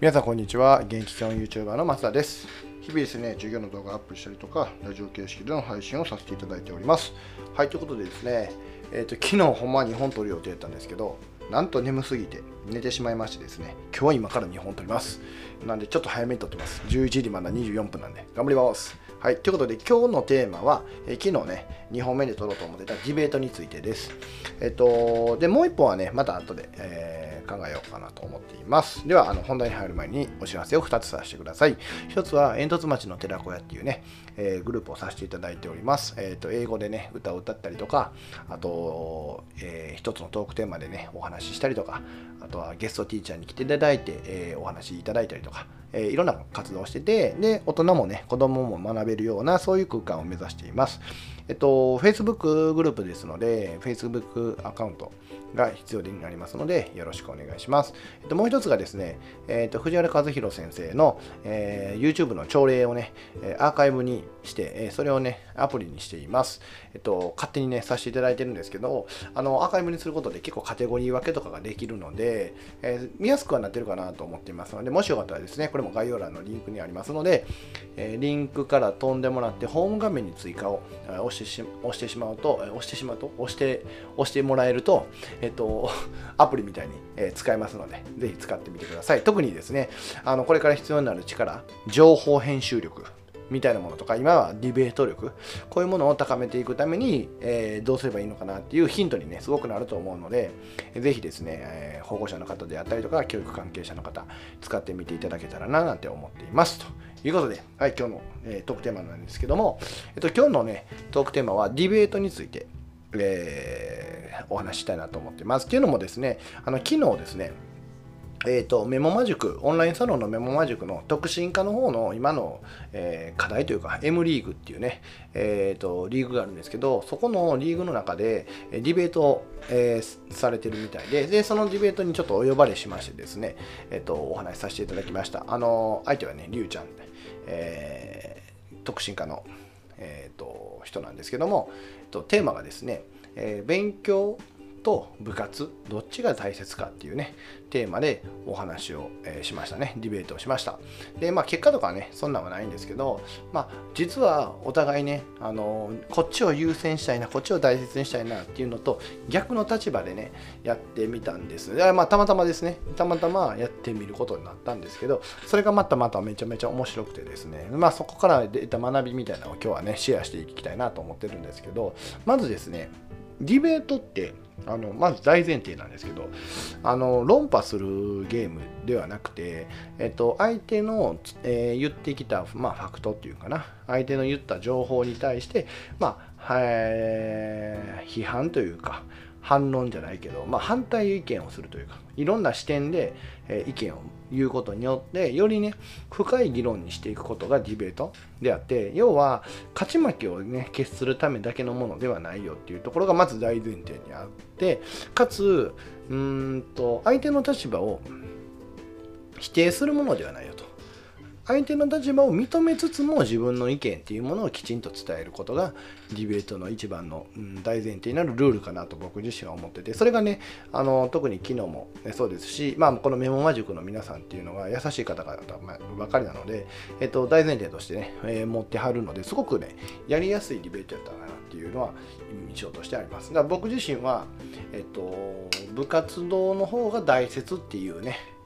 皆さんこんにちは。元気教 YouTuber の松田です。日々ですね授業の動画アップしたりとかラジオ形式での配信をさせていただいております。はいということでですねえっ、ー、と昨日ほんまは2本撮る予定だったんですけどなんと眠すぎて寝てしまいましてですね今日は今から2本撮りますなんでちょっと早めに撮ってます11時まだ24分なんで頑張りますはいということで今日のテーマは、えー、昨日ね2本目で撮ろうと思ってたディベートについてですえっ、ー、とでもう1本はねまた後で、えー考えようかなと思っています。では、あの本題に入る前にお知らせを2つさせてください。1つは、煙突町の寺子屋っていうね、えー、グループをさせていただいております。えっ、と、英語でね、歌を歌ったりとか、あと、えー、1つのトークテーマでね、お話ししたりとか、あとはゲストティーチャーに来ていただいて、えー、お話しいただいたりとか、えー、いろんな活動をしてて、で、大人もね、子供も学べるような、そういう空間を目指しています。えっと、Facebook グループですので、Facebook アカウント、が必要になりますので、よろしくお願いします。えっと、もう一つがですね、えっと、藤原和弘先生の、えー、YouTube の朝礼をね、アーカイブにして、それをね、アプリにしています。えっと、勝手にね、させていただいてるんですけど、あの、アーカイブにすることで結構カテゴリー分けとかができるので、えー、見やすくはなってるかなと思っていますので、もしよかったらですね、これも概要欄のリンクにありますので、えー、リンクから飛んでもらって、ホーム画面に追加を押してし押してしまうと、押してしまうと、押して、押してもらえると、えっと、アプリみたいに、え使えますので、ぜひ使ってみてください。特にですね、あのこれから必要になる力、情報編集力、みたいなものとか、今はディベート力、こういうものを高めていくために、えー、どうすればいいのかなっていうヒントにね、すごくなると思うので、ぜひですね、えー、保護者の方であったりとか、教育関係者の方、使ってみていただけたらな、なんて思っています。ということで、はい、今日の、えー、トークテーマなんですけども、えっと、今日のね、トークテーマはディベートについて、え、お話ししたいなと思ってます。っていうのもですね、あの昨日ですね、えーと、メモマ塾、オンラインサロンのメモマ塾の特進化の方の今の、えー、課題というか、M リーグっていうね、えーと、リーグがあるんですけど、そこのリーグの中でディベートを、えー、されてるみたいでで、そのディベートにちょっとお呼ばれしましてですね、えーと、お話しさせていただきました。あの相手はね、りゅうちゃん、えー、特進化の、えー、と人なんですけども、えー、とテーマがですね、え勉強と部活どっちが大切かっていうねテーマでお話を、えしましたね。ディベートをしました。でまあ結果とかねそんなんはないんですけどまあ実はお互いねあのこっちを優先したいなこっちを大切にしたいなっていうのと逆の立場でねやってみたんです。まあたまたまですね。たまたまやってみることになったんですけどそれがまたまためちゃめちゃ面白くてですね。まあそこから出た学びみたいなのを今日はねシェアしていきたいなと思ってるんですけどまずですねディベートってあのまず大前提なんですけどあの論破するゲームではなくて、えっと、相手の、えー、言ってきた、まあ、ファクトっていうかな相手の言った情報に対して、まあえ、批判というか反論じゃないけど、まあ、反対意見をするというかいろんな視点で、え、意見を言うことによってよりね深い議論にしていくことがディベートであって要は勝ち負けをね決するためだけのものではないよっていうところがまず大前提にあってかつうんと相手の立場を否定するものではないよと。相手の立場を認めつつも自分の意見っていうものをきちんと伝えることがディベートの一番の、うん、大前提になるルールかなと僕自身は思っててそれがねあの特に昨日も、ね、そうですし、まあ、このメモマ塾の皆さんっていうのが優しい方々ばかりなので、えっと、大前提としてね、えー、持ってはるのですごくねやりやすいディベートやったかなっていうのは印象としてあります。だから僕自身は、えっと、部活動の方が大切っていうね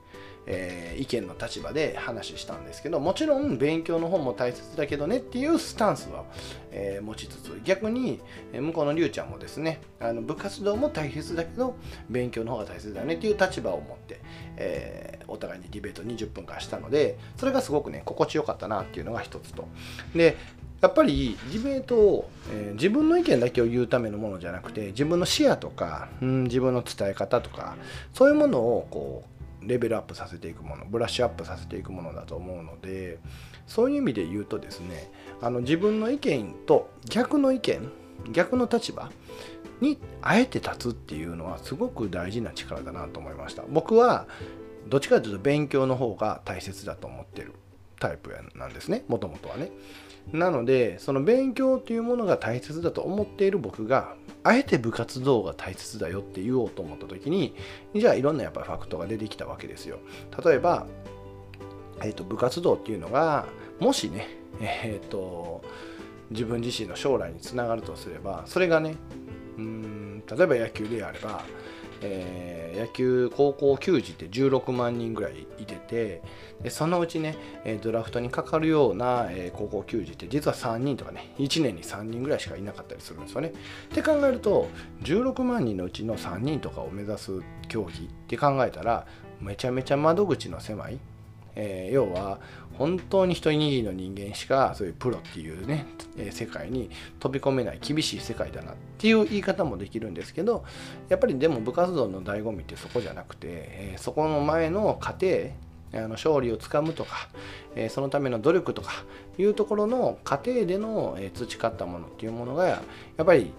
えー、意見の立場で話したんですけどもちろん勉強の方も大切だけどねっていうスタンスは、えー、持ちつつ逆に向こうのりゅうちゃんもですねあの部活動も大切だけど勉強の方が大切だねっていう立場を持って、えー、お互いにディベート20分間したのでそれがすごくね心地よかったなっていうのが一つと。でやっぱりディベートを、えー、自分の意見だけを言うためのものじゃなくて自分の視野とか、うん、自分の伝え方とかそういうものをこうレベルアップさせていくものブラッシュアップさせていくものだと思うのでそういう意味で言うとですねあの自分の意見と逆の意見逆の立場にあえて立つっていうのはすごく大事な力だなと思いました。僕はどっちかというと勉強の方が大切だと思ってるタイプなんですねもともとはね。なのでその勉強というものが大切だと思っている僕があえて部活動が大切だよって言おうと思った時にじゃあいろんなやっぱりファクトが出てきたわけですよ。例えばえーと、部活動っていうのがもしね、えーと、自分自身の将来につながるとすればそれがねうん例えば野球であればえー、野球高校球児って16万人ぐらいいててでそのうちね、えドラフトにかかるような、え、高校球児って実は3人とかね1年に3人ぐらいしかいなかったりするんですよね。って考えると16万人のうちの3人とかを目指す競技って考えたらめちゃめちゃ窓口の狭いえー、要は本当に一握りの人間しかそういうプロっていうね、えー、世界に飛び込めない厳しい世界だなっていう言い方もできるんですけどやっぱりでも部活動の醍醐味ってそこじゃなくて、えー、そこの前の過程あの勝利をつかむとか、えそのための努力とかいうところの過程での、え培ったものっていうものがやっぱり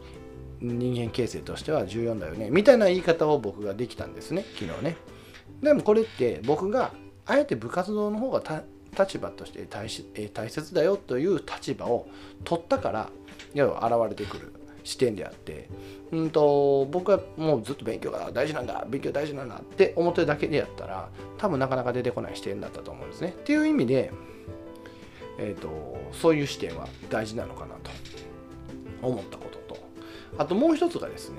人間形成としては重要だよねみたいな言い方を僕ができたんですね昨日ね。でもこれって僕があえて部活動の方が立場として大大切だよという立場を取ったから要は現れてくる視点であって、うんと、僕はもうずっと勉強が大事なんだ勉強大事なんだって思ってるだけでやったら多分なかなか出てこない視点だったと思うんですね。っていう意味で、えーと、そういう視点は大事なのかなと思ったこととあともう一つがですね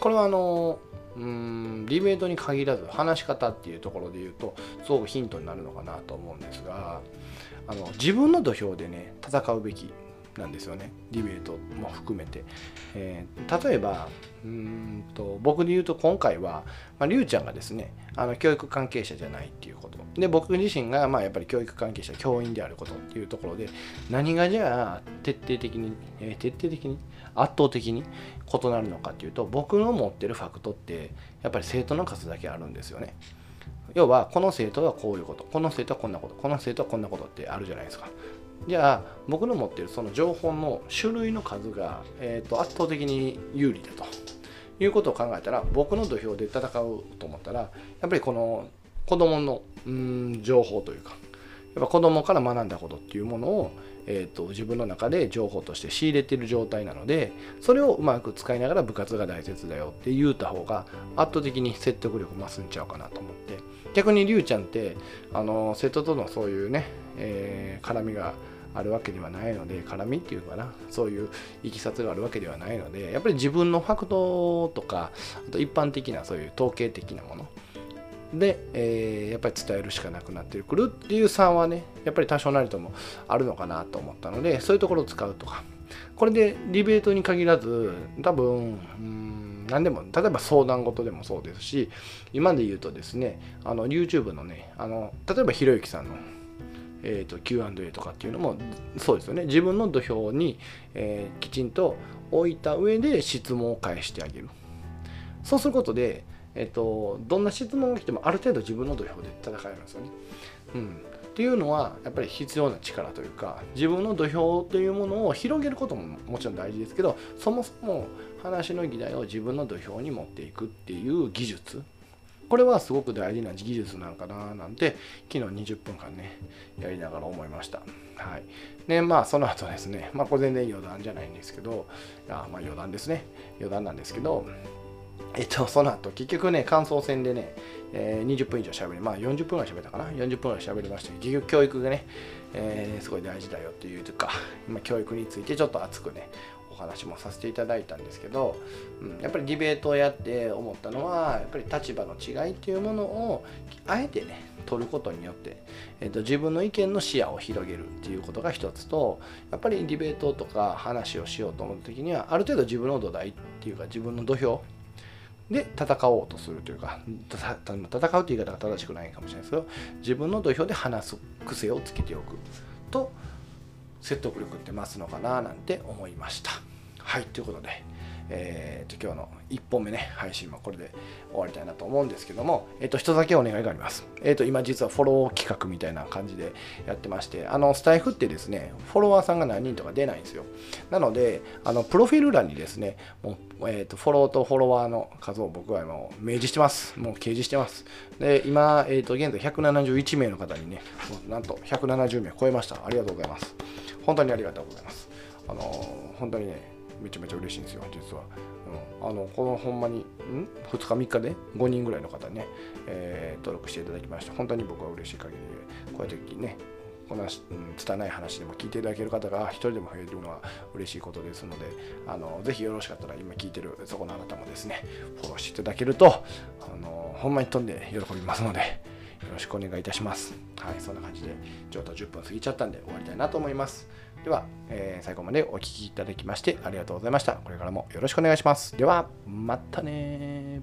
これはあのうんディベートに限らず話し方っていうところで言うとすごくヒントになるのかなと思うんですがあの自分の土俵でね戦うべきなんですよねディベートも含めて、えー、例えばうんと僕で言うと今回は、まあ、りゅうちゃんがですねあの教育関係者じゃないっていうことで僕自身がまあやっぱり教育関係者教員であることっていうところで何がじゃあ徹底的に、えー、徹底的に圧倒的に異なるのかっていうと僕の持ってるファクトってやっぱり生徒の数だけあるんですよね。要はこの生徒はこういうことこの生徒はこんなことこの生徒はこんなことってあるじゃないですか。じゃあ僕の持ってるその情報の種類の数が、えーと、圧倒的に有利だと。いうことを考えたら僕の土俵で戦うと思ったらやっぱりこの子供のうん情報というかやっぱ子供から学んだことっていうものをえーと、自分の中で情報として仕入れてる状態なのでそれをうまく使いながら部活が大切だよって言うた方が圧倒的に説得力増すんちゃうかなと思って。逆にりゅうちゃんってあの生徒とのそういうね、えー、絡みがあるわけではないので絡みっていうかな。そういういきさつがあるわけではないのでやっぱり自分のファクトとかあと一般的なそういう統計的なもの。で、えー、やっぱり伝えるしかなくなってくるっていう差はねやっぱり多少なりともあるのかなと思ったのでそういうところを使うとか。これでディベートに限らず多分うん何でも例えば相談事でもそうですし今で言うとですねあの YouTube のねあの例えばひろゆきさんのえーと、Q&A とかっていうのもそうですよね。自分の土俵に、えー、きちんと置いた上で質問を返してあげる。そうすることでえっと、どんな質問が来てもある程度自分の土俵で戦えるんですよね。うん、っていうのはやっぱり必要な力というか自分の土俵というものを広げることももちろん大事ですけどそもそも話の議題を自分の土俵に持っていくっていう技術。これはすごく大事な技術なんかななんて昨日20分間ねやりながら思いました。はい。で、まあその後ですね、まあこれ全然余談じゃないんですけど、あまあ余談ですね。余談なんですけど、えっと、その後、結局ね、感想戦でね、えー、20分以上喋り、まあ40分ぐらい喋ったかな、40分ぐらい喋りましたけど結局教育がね、えー、すごい大事だよっていうか、今教育についてちょっと熱くね、話もさせていただいたんですけど、うん、やっぱりディベートをやって思ったのは、やっぱり立場の違いっていうものを、あえてね、取ることによって、えーと、自分の意見の視野を広げるっていうことが一つとやっぱりディベートとか話をしようと思った時にはある程度自分の土台っていうか自分の土俵で戦おうとするというか戦うという言い方が正しくないかもしれないですけど自分の土俵で話す癖をつけておくと説得力って増すのかななんて思いました。はいということでえー、と今日の1本目ね、配信はこれで終わりたいなと思うんですけども、えっ、ー、と、一つだけお願いがあります。えっ、ー、と、今実はフォロー企画みたいな感じでやってまして、あの、スタイフってですね、フォロワーさんが何人とか出ないんですよ。なので、あの、プロフィール欄にですね、もう、えっ、と、フォローとフォロワーの数を僕はもう明示してます。もう掲示してます。で、今、えっ、と、現在171名の方にね、なんと170名超えました。ありがとうございます。本当にありがとうございます。あの、本当にね、めちゃめちゃ嬉しいんですよ実は、うん、あのこのほんまにん？2日3日で？5人ぐらいの方ね、えー、登録していただきまして本当に僕は嬉しい限りでこうやってねこんな、うん、拙い話でも聞いていただける方が1人でも増えるのは嬉しいことですのであのぜひよろしかったら今聞いてるそこのあなたもですねフォローしていただけるとあのほんまに飛んで喜びますのでよろしくお願いいたします。はい、そんな感じで、ちょっと10分過ぎちゃったんで終わりたいなと思います。では、えー、最後までお聴きいただきましてありがとうございました。これからもよろしくお願いします。では、またね